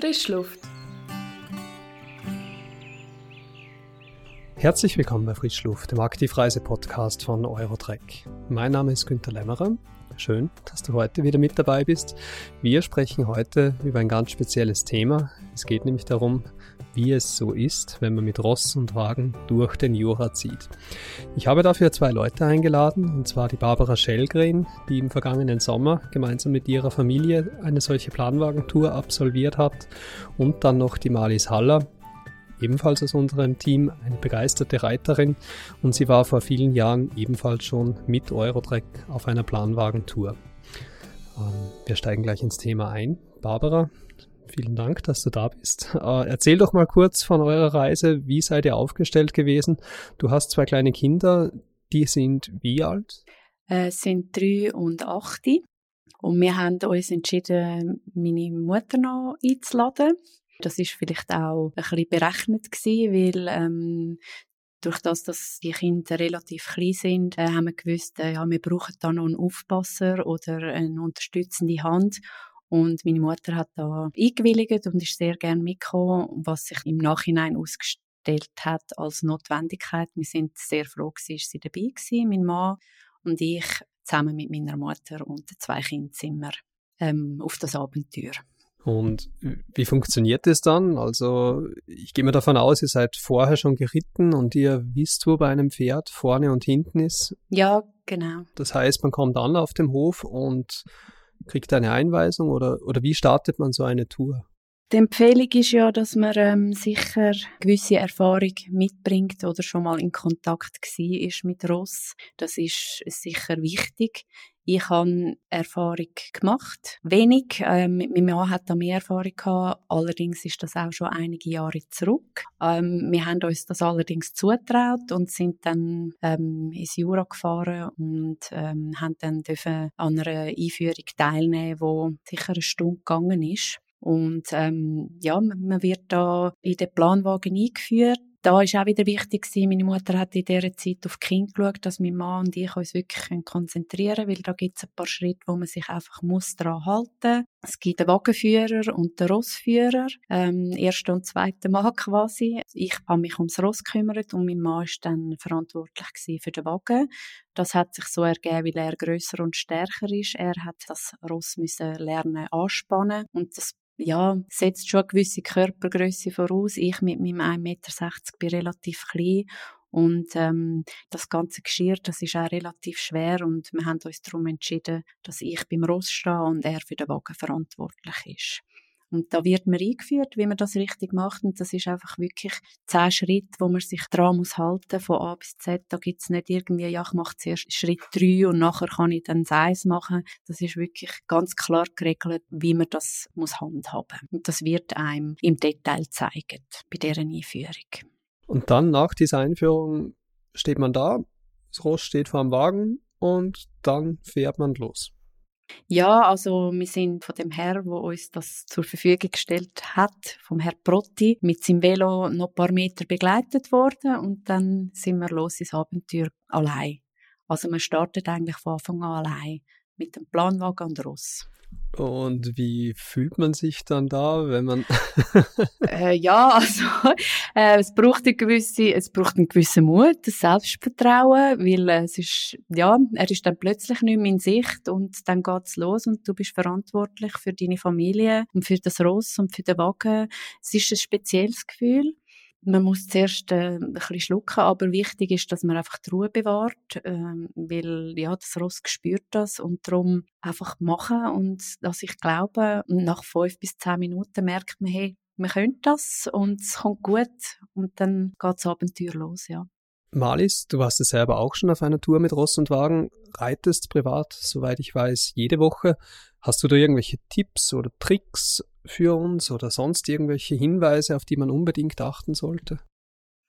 Frischluft. Herzlich willkommen bei Frischluft, dem Aktivreise-Podcast von Eurotrek. Mein Name ist Günter Lämmerer. Schön, dass du heute wieder mit dabei bist. Wir sprechen heute über ein ganz spezielles Thema. Es geht nämlich darum, wie es so ist, wenn man mit Ross und Wagen durch den Jura zieht. Ich habe dafür zwei Leute eingeladen, und zwar die Barbara Schellgren, die im vergangenen Sommer gemeinsam mit ihrer Familie eine solche Planwagentour absolviert hat, und dann noch die Malis Haller, ebenfalls aus unserem Team, eine begeisterte Reiterin und sie war vor vielen Jahren ebenfalls schon mit Eurotrek auf einer Planwagentour. Ähm, wir steigen gleich ins Thema ein. Barbara, vielen Dank, dass du da bist. Äh, erzähl doch mal kurz von eurer Reise. Wie seid ihr aufgestellt gewesen? Du hast zwei kleine Kinder, die sind wie alt? Äh, sind drei und acht. Und wir haben uns entschieden, meine Mutter noch einzuladen. Das ist vielleicht auch ein bisschen berechnet gewesen, weil ähm, durch das, dass die Kinder relativ klein sind, äh, haben wir gewusst, äh, ja, wir brauchen da noch einen Aufpasser oder eine unterstützende Hand. Und meine Mutter hat da eingewilligt und ist sehr gern mitgekommen, was sich im Nachhinein ausgestellt hat als Notwendigkeit. Wir sind sehr froh, dass sie dabei war, mein Mann und ich, zusammen mit meiner Mutter und den zwei Kindern sind wir ähm, auf das Abenteuer. Und wie funktioniert das dann? Also ich gehe mal davon aus, ihr seid vorher schon geritten und ihr wisst, wo bei einem Pferd vorne und hinten ist. Ja, genau. Das heißt, man kommt an auf dem Hof und kriegt eine Einweisung oder, oder wie startet man so eine Tour? Die Empfehlung ist ja, dass man ähm, sicher gewisse Erfahrung mitbringt oder schon mal in Kontakt war ist mit Ross. Das ist sicher wichtig. Ich habe Erfahrung gemacht. Wenig. Ähm, mein Mann hat da mehr Erfahrung gehabt. Allerdings ist das auch schon einige Jahre zurück. Ähm, wir haben uns das allerdings zutraut und sind dann ähm, ins Jura gefahren und ähm, haben dann dürfen an einer Einführung teilnehmen, die sicher eine Stunde gegangen ist. Und ähm, ja, man wird da in den Planwagen eingeführt. Da ist auch wieder wichtig gewesen, meine Mutter hat in dieser Zeit auf die Kinder geschaut, dass mein Mann und ich uns wirklich konzentrieren können, weil da gibt es ein paar Schritte, wo man sich einfach muss daran halten Es gibt den Wagenführer und den Rossführer, ähm, erste und zweite Mann quasi. Ich habe mich ums Ross gekümmert und mein Mann ist dann verantwortlich für den Wagen. Das hat sich so ergeben, weil er größer und stärker ist. Er hat das Ross müssen lernen anspannen und das ja, setzt schon eine gewisse Körpergröße voraus. Ich mit meinem 1,60 Meter bin relativ klein und ähm, das ganze Geschirr, das ist auch relativ schwer und wir haben uns darum entschieden, dass ich beim Ross stehe und er für den Wagen verantwortlich ist. Und da wird man eingeführt, wie man das richtig macht. Und das ist einfach wirklich zehn Schritte, wo man sich dran muss halten, von A bis Z. Da gibt's nicht irgendwie, ja, ich mache zuerst Schritt drei und nachher kann ich dann das machen. Das ist wirklich ganz klar geregelt, wie man das muss handhaben. Und das wird einem im Detail zeigen bei deren Einführung. Und dann nach dieser Einführung steht man da, das Ross steht vor dem Wagen und dann fährt man los. Ja, also wir sind von dem Herr, wo uns das zur Verfügung gestellt hat, vom Herr Protti, mit seinem Velo noch ein paar Meter begleitet worden und dann sind wir los ins Abenteuer allein. Also man startet eigentlich von Anfang an allein mit dem Planwagen und Ross. Und wie fühlt man sich dann da, wenn man... äh, ja, also äh, es braucht eine gewisse, es braucht einen gewissen Mut, ein Selbstvertrauen, weil äh, es ist, ja, er ist dann plötzlich nicht mehr in Sicht und dann geht's los und du bist verantwortlich für deine Familie und für das Ross und für den Wagen. Es ist ein spezielles Gefühl man muss zuerst äh, ein bisschen schlucken, aber wichtig ist, dass man einfach die Ruhe bewahrt, äh, weil ja, das Ross spürt das und darum einfach machen und dass ich glaube, nach fünf bis zehn Minuten merkt man, hey, man könnte das und es kommt gut und dann geht das Abenteuer los, ja. Malis, du warst ja selber auch schon auf einer Tour mit Ross und Wagen, reitest privat, soweit ich weiß, jede Woche. Hast du da irgendwelche Tipps oder Tricks für uns oder sonst irgendwelche Hinweise, auf die man unbedingt achten sollte?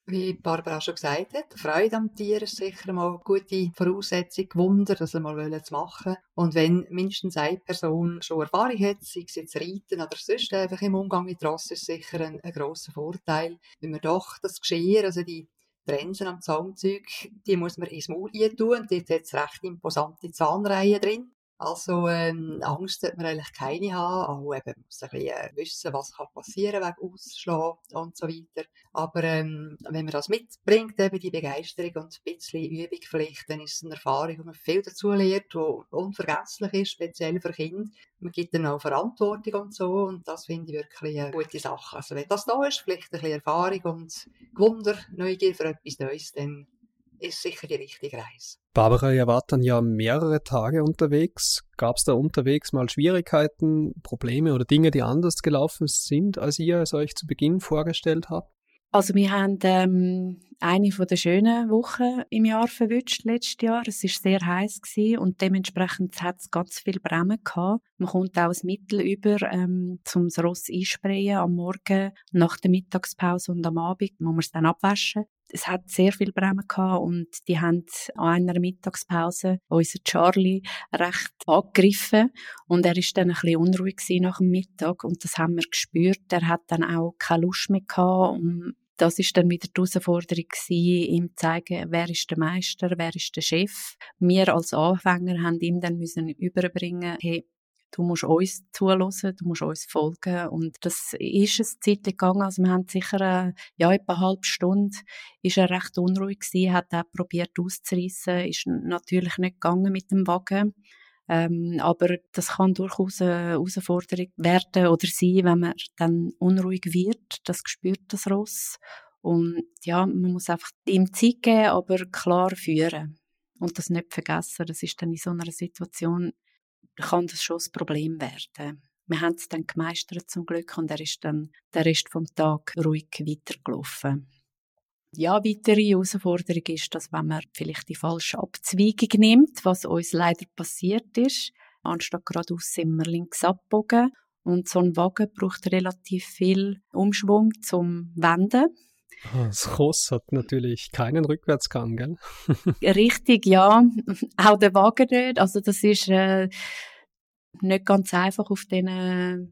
Wie Barbara schon gesagt hat, Freude am Tier ist sicher mal eine gute Voraussetzung, Wunder, das mal zu machen. Und wenn mindestens eine Person schon Erfahrung hat, sei es jetzt Reiten oder sonst einfach im Umgang mit Ross, ist sicher ein, ein grosser Vorteil, wenn man doch das Geschirr, also die Trensen am Zaumzeug, die muss man ins Maul tun dort hat es recht imposante Zahnreihen drin. Also ähm, Angst sollte man eigentlich keine haben, auch eben muss ein bisschen äh, wissen, was kann passieren wegen Ausschlag und so weiter. Aber ähm, wenn man das mitbringt, eben die Begeisterung und ein bisschen Übung vielleicht, dann ist es eine Erfahrung, wo man viel dazu lernt, die unvergesslich ist, speziell für Kinder. Man gibt dann auch Verantwortung und so und das finde ich wirklich eine gute Sache. Also wenn das da ist, vielleicht ein bisschen Erfahrung und Gewunder, Neugier für etwas Neues, dann ist sicher die richtige Reise. Barbara, ihr wart dann ja mehrere Tage unterwegs. Gab es da unterwegs mal Schwierigkeiten, Probleme oder Dinge, die anders gelaufen sind, als ihr es euch zu Beginn vorgestellt habt? Also wir haben ähm, eine von der schönen Wochen im Jahr verwünscht letztes Jahr. Es ist sehr heiß gewesen und dementsprechend hat es ganz viel Bremen gehabt. Man kommt auch ein Mittel über ähm, zum das Ross einsprayen am Morgen, nach der Mittagspause und am Abend muss man es dann abwaschen es hat sehr viel Bremen gehabt und die haben an einer Mittagspause unser Charlie recht angegriffen und er ist dann ein bisschen unruhig nach dem Mittag und das haben wir gespürt. Er hat dann auch keine Lust mehr gehabt und das ist dann wieder die Herausforderung gewesen, ihm zu zeigen, wer ist der Meister, wer ist der Chef. Wir als Anfänger haben ihm dann müssen überbringen, hey, du musst uns zuhören, du musst uns folgen. Und das ist eine Zeit gegangen. Also wir haben sicher, äh, ja, etwa eine halbe Stunde ist er recht unruhig gewesen, hat auch probiert auszureissen, ist natürlich nicht gegangen mit dem Wagen. Ähm, aber das kann durchaus eine Herausforderung werden oder sein, wenn man dann unruhig wird. Das spürt das Ross. Und ja, man muss einfach ihm Zeit geben, aber klar führen. Und das nicht vergessen. Das ist dann in so einer Situation kann das schon ein Problem werden. Wir haben es dann gemeistert zum Glück und er ist dann den Rest vom Tag ruhig weitergelaufen. Ja, weitere Herausforderung ist, dass wenn man vielleicht die falsche Abzweigung nimmt, was uns leider passiert ist, anstatt geradeaus sind wir links abgebogen und so ein Wagen braucht relativ viel Umschwung zum Wenden. Das Ross hat natürlich keinen Rückwärtsgang, gell? Richtig, ja. Auch der Wagen nicht. Also das ist äh, nicht ganz einfach auf den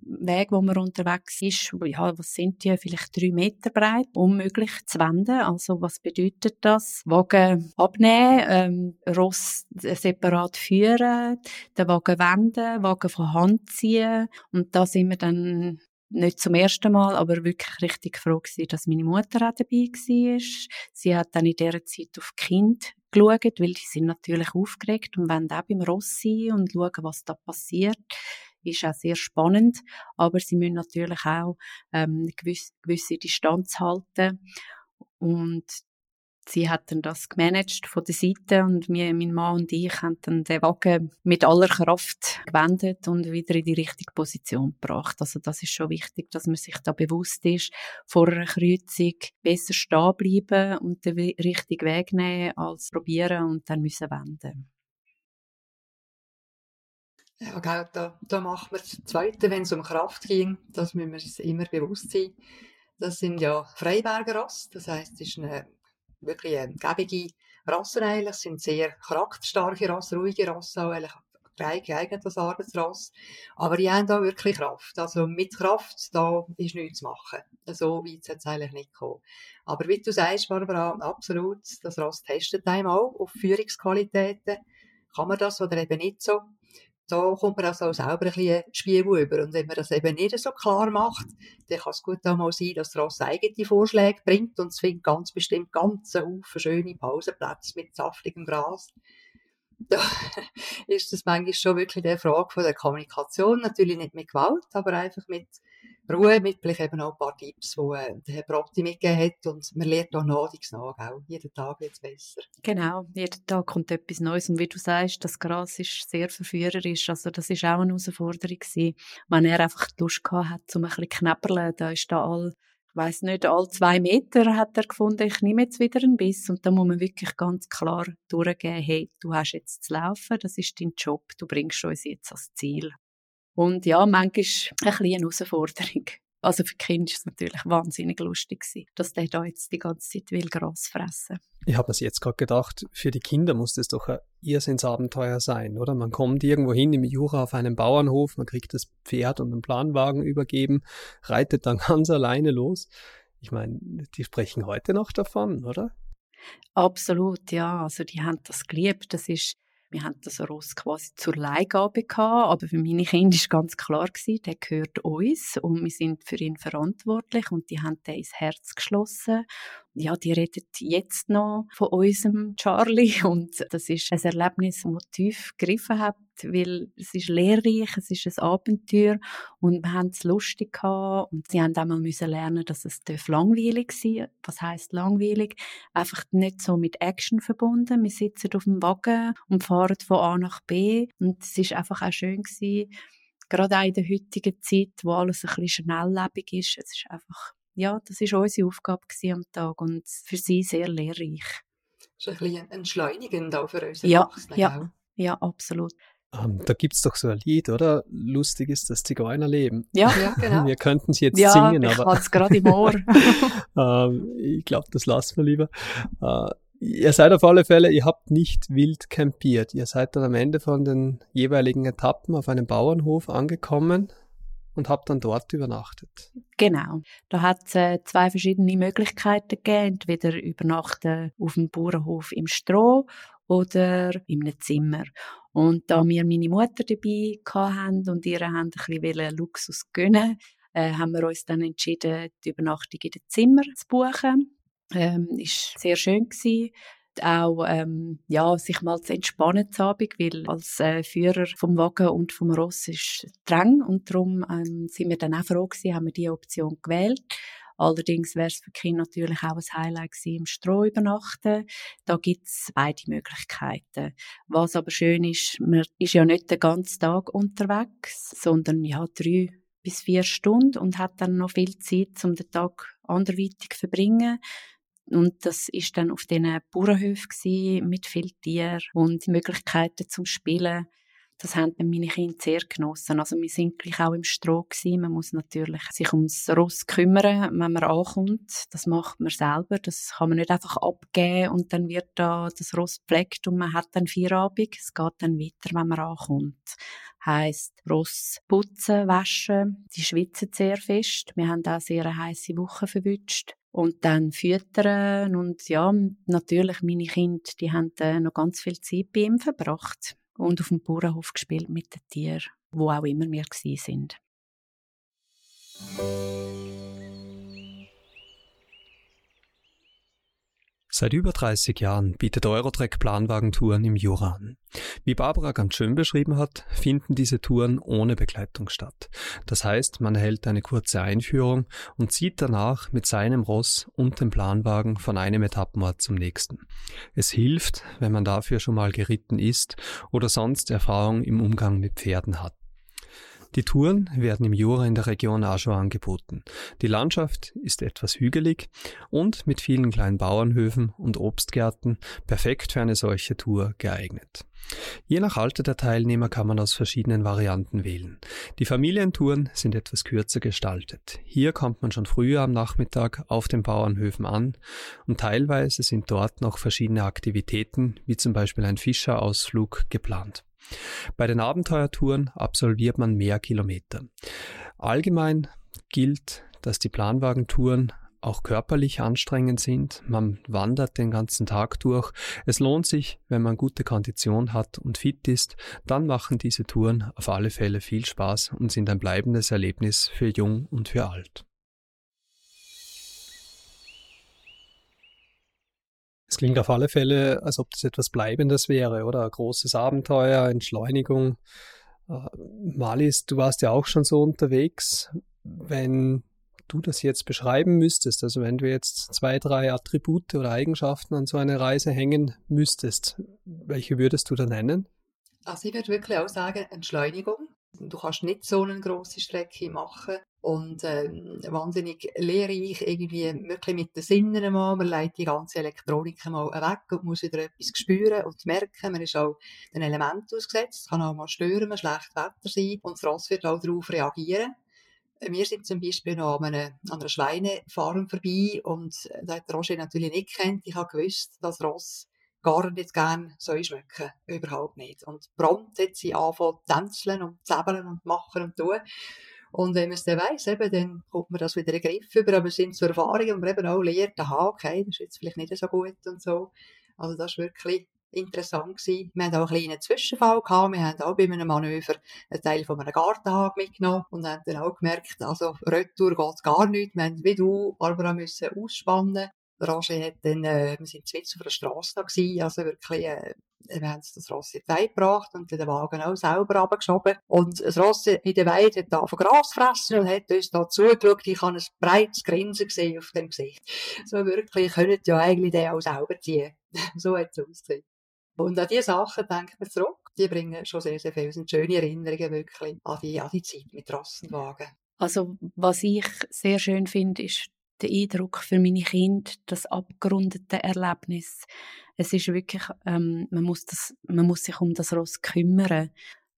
Weg, wo man unterwegs ist. Ja, was sind die? Vielleicht drei Meter breit, unmöglich zu wenden. Also was bedeutet das? Wagen abnehmen, ähm, Ross separat führen, den Wagen wenden, Wagen von Hand ziehen und da sind wir dann nicht zum ersten Mal, aber wirklich richtig froh gewesen, dass meine Mutter auch dabei war. Sie hat dann in dieser Zeit auf die Kinder geschaut, weil die sind natürlich aufgeregt und wollen auch beim Ross sein und schauen, was da passiert. Ist auch sehr spannend, aber sie müssen natürlich auch ähm, eine gewisse, Distanz halten und sie hat dann das gemanagt von der Seite und mir, mein Mann und ich haben dann den Wagen mit aller Kraft gewendet und wieder in die richtige Position gebracht. Also das ist schon wichtig, dass man sich da bewusst ist, vor einer Kreuzung besser stehen bleiben und den richtigen Weg nehmen, als probieren und dann müssen wenden. Ja, genau, da, da macht man das Zweite, wenn es um Kraft ging, das müssen wir uns immer bewusst sein. Das sind ja Freiberger Ross, das heißt, es ist eine wirklich äh, gebige Rassen eigentlich, sind sehr charakterstarke Rassen, ruhige Rassen auch eigentlich geeignet als Arbeitsrasse. Aber die haben da wirklich Kraft. Also mit Kraft, da ist nichts zu machen. So weit es eigentlich nicht kommen. Aber wie du sagst, Barbara, absolut, das Ross testet einem auch auf Führungsqualitäten. Kann man das oder eben nicht so? Da kommt man also selber ein bisschen Spiegel über. Und wenn man das eben nicht so klar macht, dann kann es gut auch mal sein, dass der Ross eigene Vorschläge bringt und es findet ganz bestimmt ganz Haufen schöne Pausenplätze mit saftigem Gras. Da ist das manchmal schon wirklich die Frage von der Kommunikation. Natürlich nicht mit Gewalt, aber einfach mit Ruhe, mit vielleicht eben auch ein paar Tipps, die äh, der Herr Brotti mitgegeben hat. Und man lernt auch nadiges nach, auch. Jeden Tag wird es besser. Genau, jeden Tag kommt etwas Neues. Und wie du sagst, das Gras ist sehr verführerisch. Also das ist auch eine Herausforderung gewesen. Wenn er einfach die Lust gehabt hat, um ein bisschen knäpperle, da ist da all ich weiss nicht, all zwei Meter hat er gefunden, ich nehme jetzt wieder einen Biss. Und da muss man wirklich ganz klar durchgehen, hey, du hast jetzt zu laufen, das ist dein Job, du bringst uns jetzt ans Ziel. Und ja, manchmal ein bisschen eine Herausforderung. Also für die Kinder ist es natürlich wahnsinnig lustig dass der da jetzt die ganze Zeit will Gras fressen. Ich habe mir jetzt gerade gedacht, für die Kinder muss das doch ein Irrsinnsabenteuer sein, oder? Man kommt irgendwo hin im Jura auf einen Bauernhof, man kriegt das Pferd und einen Planwagen übergeben, reitet dann ganz alleine los. Ich meine, die sprechen heute noch davon, oder? Absolut, ja. Also die haben das geliebt. Das ist Wir haben das Ross quasi zur Leihgabe gehabt, aber für meine Kinder ist ganz klar gewesen, der gehört uns und wir sind für ihn verantwortlich und die haben den ins Herz geschlossen. Ja, die redet jetzt noch von unserem Charlie und das ist ein Erlebnis, das tief gegriffen hat, weil es ist lehrreich, es ist ein Abenteuer und wir haben es lustig gehabt und sie haben einmal müssen lernen, dass es langweilig sein Was heißt langweilig? Einfach nicht so mit Action verbunden. Wir sitzen auf dem Wagen und fahren von A nach B und es ist einfach auch schön gewesen, gerade auch in der heutigen Zeit, wo alles ein bisschen schnelllebig ist. Es ist einfach, ja, das ist unsere Aufgabe am Tag und für sie sehr lehrreich. Das ist ein bisschen entschleunigend auch für uns ja, Ja, ja, absolut. Um, ähm, da gibt es doch so ein Lied, oder? Lustig ist das Zigeunerleben. Ja, ja genau. Wir könnten es jetzt ja, singen, ich aber. es gerade im Ohr. um, ich glaube, das lassen wir lieber. Uh, ihr seid auf alle Fälle, ihr habt nicht wild campiert. Ihr seid dann am Ende von den jeweiligen Etappen auf einem Bauernhof angekommen und habt dann dort übernachtet. Genau. Da hat es äh, zwei verschiedene Möglichkeiten gegeben. Entweder übernachten auf dem Bauernhof im Stroh oder in einem Zimmer. Und da wir meine Mutter dabei hatten und ihr ein bisschen Luxus gönnen, äh, haben wir uns dann entschieden, die Übernachtung in den Zimmer zu buchen. Ähm, ist sehr schön gewesen auch ähm, ja, sich mal zu entspannen zu Abend, weil als äh, Führer vom Wagen und vom Ross ist streng und darum ähm, sind wir dann auch froh gewesen, haben wir diese Option gewählt. Allerdings wäre es für die Kinder natürlich auch ein Highlight gewesen, im Stroh übernachten. Da gibt es beide Möglichkeiten. Was aber schön ist, man ist ja nicht den ganzen Tag unterwegs, sondern ja drei bis vier Stunden und hat dann noch viel Zeit, um den Tag anderweitig zu verbringen. Und das ist dann auf diesen Bauernhöfen mit viel Tieren und Möglichkeiten zum Spielen das haben dann meine Kinder sehr genossen. Also wir sind gleich auch im Stroh gewesen. Man muss natürlich sich ums Ross kümmern, wenn man ankommt. Das macht man selber. Das kann man nicht einfach abgeben und dann wird da das Ross gepflegt und man hat dann Feierabend. Es geht dann weiter, wenn man ankommt. Heißt Ross putzen, waschen. Die schwitzen sehr fest. Wir haben auch sehr eine heiße Woche verwünscht und dann füttern und ja, natürlich meine Kinder, die haben noch ganz viel Zeit bei ihm verbracht und auf dem Bauernhof gespielt mit den Tieren, wo auch immer wir sind. Seit über 30 Jahren bietet Eurotrack Planwagentouren im Jura an. Wie Barbara ganz schön beschrieben hat, finden diese Touren ohne Begleitung statt. Das heißt, man erhält eine kurze Einführung und zieht danach mit seinem Ross und dem Planwagen von einem Etappenort zum nächsten. Es hilft, wenn man dafür schon mal geritten ist oder sonst Erfahrung im Umgang mit Pferden hat. Die Touren werden im Jura in der Region Aschau angeboten. Die Landschaft ist etwas hügelig und mit vielen kleinen Bauernhöfen und Obstgärten perfekt für eine solche Tour geeignet. Je nach Alter der Teilnehmer kann man aus verschiedenen Varianten wählen. Die Familientouren sind etwas kürzer gestaltet. Hier kommt man schon früher am Nachmittag auf den Bauernhöfen an und teilweise sind dort noch verschiedene Aktivitäten, wie zum Beispiel ein Fischerausflug, geplant. Bei den Abenteuertouren absolviert man mehr Kilometer. Allgemein gilt, dass die Planwagentouren auch körperlich anstrengend sind. Man wandert den ganzen Tag durch. Es lohnt sich, wenn man gute Kondition hat und fit ist, dann machen diese Touren auf alle Fälle viel Spaß und sind ein bleibendes Erlebnis für jung und für alt. Es klingt auf alle Fälle, als ob das etwas Bleibendes wäre, oder? Ein großes Abenteuer, Entschleunigung. Äh, Malis, du warst ja auch schon so unterwegs. Wenn du das jetzt beschreiben müsstest, also wenn du jetzt zwei, drei Attribute oder Eigenschaften an so eine Reise hängen müsstest, welche würdest du da nennen? Also ich würde wirklich auch sagen, Entschleunigung. Du kannst nicht so eine große Strecke machen und ähm, wahnsinnig lehrreich, irgendwie wirklich mit den Sinnen mal. Man legt die ganze Elektronik mal weg und muss wieder etwas spüren und merken. Man ist auch den Element ausgesetzt. Es kann auch mal stören, mal schlecht Wetter sein und das Ross wird auch darauf reagieren. Wir sind zum Beispiel noch an einer, an einer Schweinefarm vorbei und da hat Roger natürlich nicht kennt. Ich habe gewusst, dass Ross gar nicht gern so schmecken. Überhaupt nicht. Und prompt hat sie angefangen zu tänzeln und zäbeln und machen und tun. Und wenn man es dann weiss, eben, dann kommt man das wieder in den Griff über. Aber es sind so Erfahrungen, wo man eben auch lernt, aha, okay, das ist jetzt vielleicht nicht so gut und so. Also das ist wirklich interessant gewesen. Wir hatten auch einen kleinen Zwischenfall gehabt. Wir haben auch bei einem Manöver einen Teil von einem Gartenhag mitgenommen und haben dann auch gemerkt, also Retour geht gar nicht. Wir haben, wie du, Barbara, müssen ausspannen. Roger hat dann, äh, wir sind zwitz auf der Straße da gewesen, also wirklich, äh, wir haben das Ross in die Weide gebracht und den Wagen auch selber runtergeschoben. Und das Ross in der Weide hat von Gras fressen und hat uns da zugeschaut. Ich habe ein breites Grinsen gesehen auf dem Gesicht. So wirklich, können ja eigentlich den auch selber ziehen. so hat es ausgesehen. Und an diese Sachen denkt man zurück. Die bringen schon sehr, sehr viel. Das sind schöne Erinnerungen wirklich an die, an die Zeit mit Rassenwagen. Also, was ich sehr schön finde, ist der Eindruck für meine Kinder, das abgerundete Erlebnis. Es ist wirklich, ähm, man, muss das, man muss sich um das Ross kümmern.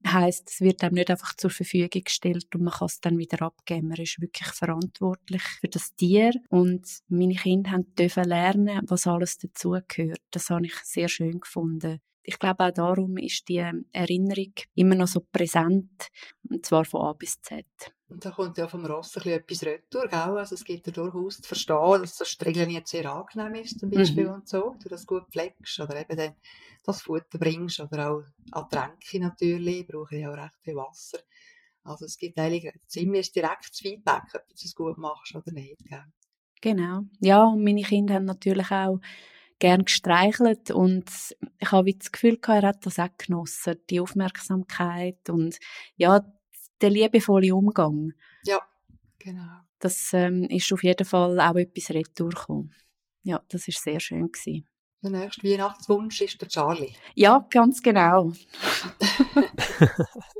Heißt, es wird einem nicht einfach zur Verfügung gestellt und man kann es dann wieder abgeben. Man ist wirklich verantwortlich für das Tier und meine Kinder haben dürfen lernen, was alles dazugehört. Das habe ich sehr schön gefunden. Ich glaube auch darum ist die Erinnerung immer noch so präsent und zwar von A bis Z. Und da kommt ja vom Ross ein etwas retour, gell? Also es gibt ja durchaus zu verstehen, dass das Striegeln jetzt sehr angenehm ist, zum Beispiel, mhm. und so. Du das gut pflegst oder eben dann das Futter bringst oder auch an Tränke natürlich, brauche ich auch recht viel Wasser. Also es gibt eigentlich ziemlich direktes Feedback, ob du es gut machst oder nicht, gell? Genau. Ja, und meine Kinder haben natürlich auch gern gestreichelt und ich habe das Gefühl gehabt, er hat das auch genossen, die Aufmerksamkeit und ja, der liebevolle Umgang. Ja, genau. Das ähm, ist auf jeden Fall auch etwas retour gekommen. Ja, das ist sehr schön gewesen. Der nächste Weihnachtswunsch ist der Charlie. Ja, ganz genau.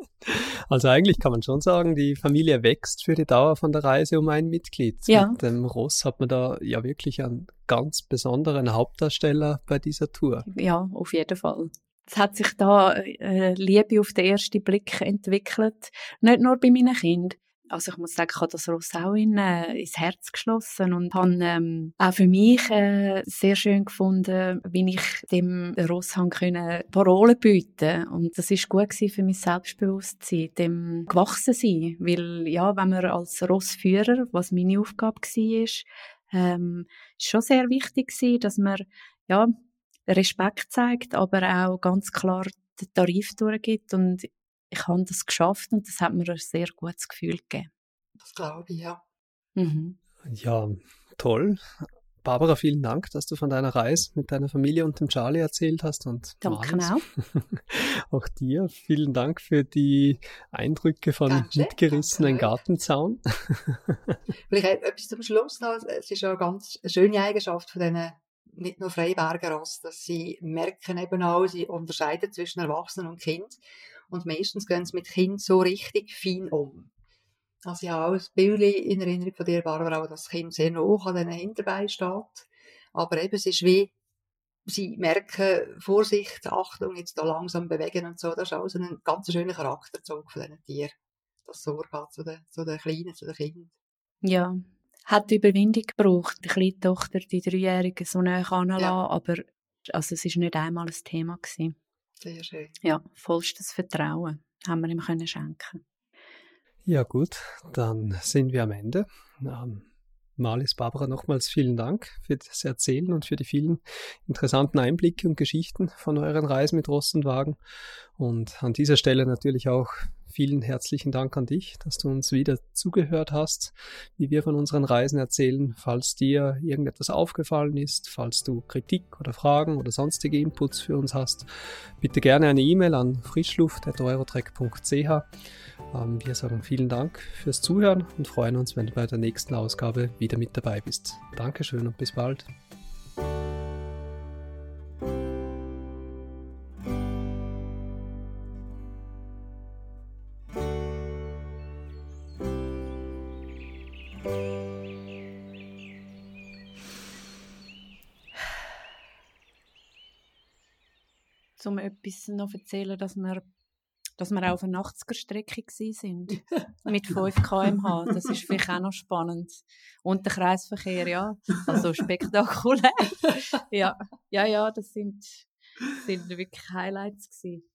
also eigentlich kann man schon sagen, die Familie wächst für die Dauer von der Reise um ein Mitglied. Ja. Mit dem Ross hat man da ja wirklich einen ganz besonderen Hauptdarsteller bei dieser Tour. Ja, auf jeden Fall. Es hat sich da äh, Liebe auf den ersten Blick entwickelt. Nicht nur bei meinen Kindern. Also ich muss sagen, ich habe das Ross auch in, äh, ins Herz geschlossen und habe ähm, auch für mich äh, sehr schön gefunden, wie ich dem Ross haben können Parolen bieten. Und das ist gut gewesen für mein Selbstbewusstsein, dem gewachsen sein, weil ja, wenn man als Rossführer, was meine Aufgabe war, ist, ähm, schon sehr wichtig gewesen, dass man ja Respekt zeigt, aber auch ganz klar den Tarif durchgibt und ich habe das geschafft und das hat mir ein sehr gutes Gefühl gegeben. Das glaube ich, ja. Mhm. Ja, toll. Barbara, vielen Dank, dass du von deiner Reise mit deiner Familie und dem Charlie erzählt hast. Und Danke auch. auch dir. Vielen Dank für die Eindrücke von Ganz mitgerissenen Gartenzaun. Vielleicht etwas zum Schluss noch. Es ist ja eine ganz schöne Eigenschaft von diesen nicht nur Freiberger Ross, dass sie merken eben auch, sie unterscheiden zwischen Erwachsenen und Kind. Und meistens gehen sie mit Kind so richtig fein um. Also ich habe auch ein Bild in Erinnerung von dir, Barbara, dass das Kind sehr hoch an diesen Hinterbeinen steht. Aber eben, es ist wie, sie merken, Vorsicht, Achtung, jetzt da langsam bewegen und so. Das ist auch so ein ganz schöner Charakterzug von diesen Tieren. Das Sorge hat zu den, zu den Kleinen, zu den Kindern. Ja, hat Überwindung gebraucht, die kleine Tochter, die Dreijährige, so näher anzulassen, ja. aber also es war nicht einmal ein Thema. Gewesen. Sehr schön. Ja, vollstes Vertrauen haben wir ihm können schenken Ja gut, dann sind wir am Ende. Ähm, Malis Barbara nochmals vielen Dank für das Erzählen und für die vielen interessanten Einblicke und Geschichten von euren Reisen mit Ross und Wagen. Und an dieser Stelle natürlich auch vielen herzlichen Dank an dich, dass du uns wieder zugehört hast, wie wir von unseren Reisen erzählen. Falls dir irgendetwas aufgefallen ist, falls du Kritik oder Fragen oder sonstige Inputs für uns hast, bitte gerne eine E-Mail an frischluft.eurotrek.ch. Ähm, wir sagen vielen Dank fürs Zuhören und freuen uns, wenn du bei der nächsten Ausgabe wieder mit dabei bist. Dankeschön und bis bald. Um etwas noch erzählen, dass wir, dass wir auch auf einer 80er-Strecke sind mit 5 km/h. Das ist vielleicht auch noch spannend. Und der Kreisverkehr, ja, also spektakulär. ja, ja, ja, das sind, sind wirklich Highlights gewesen.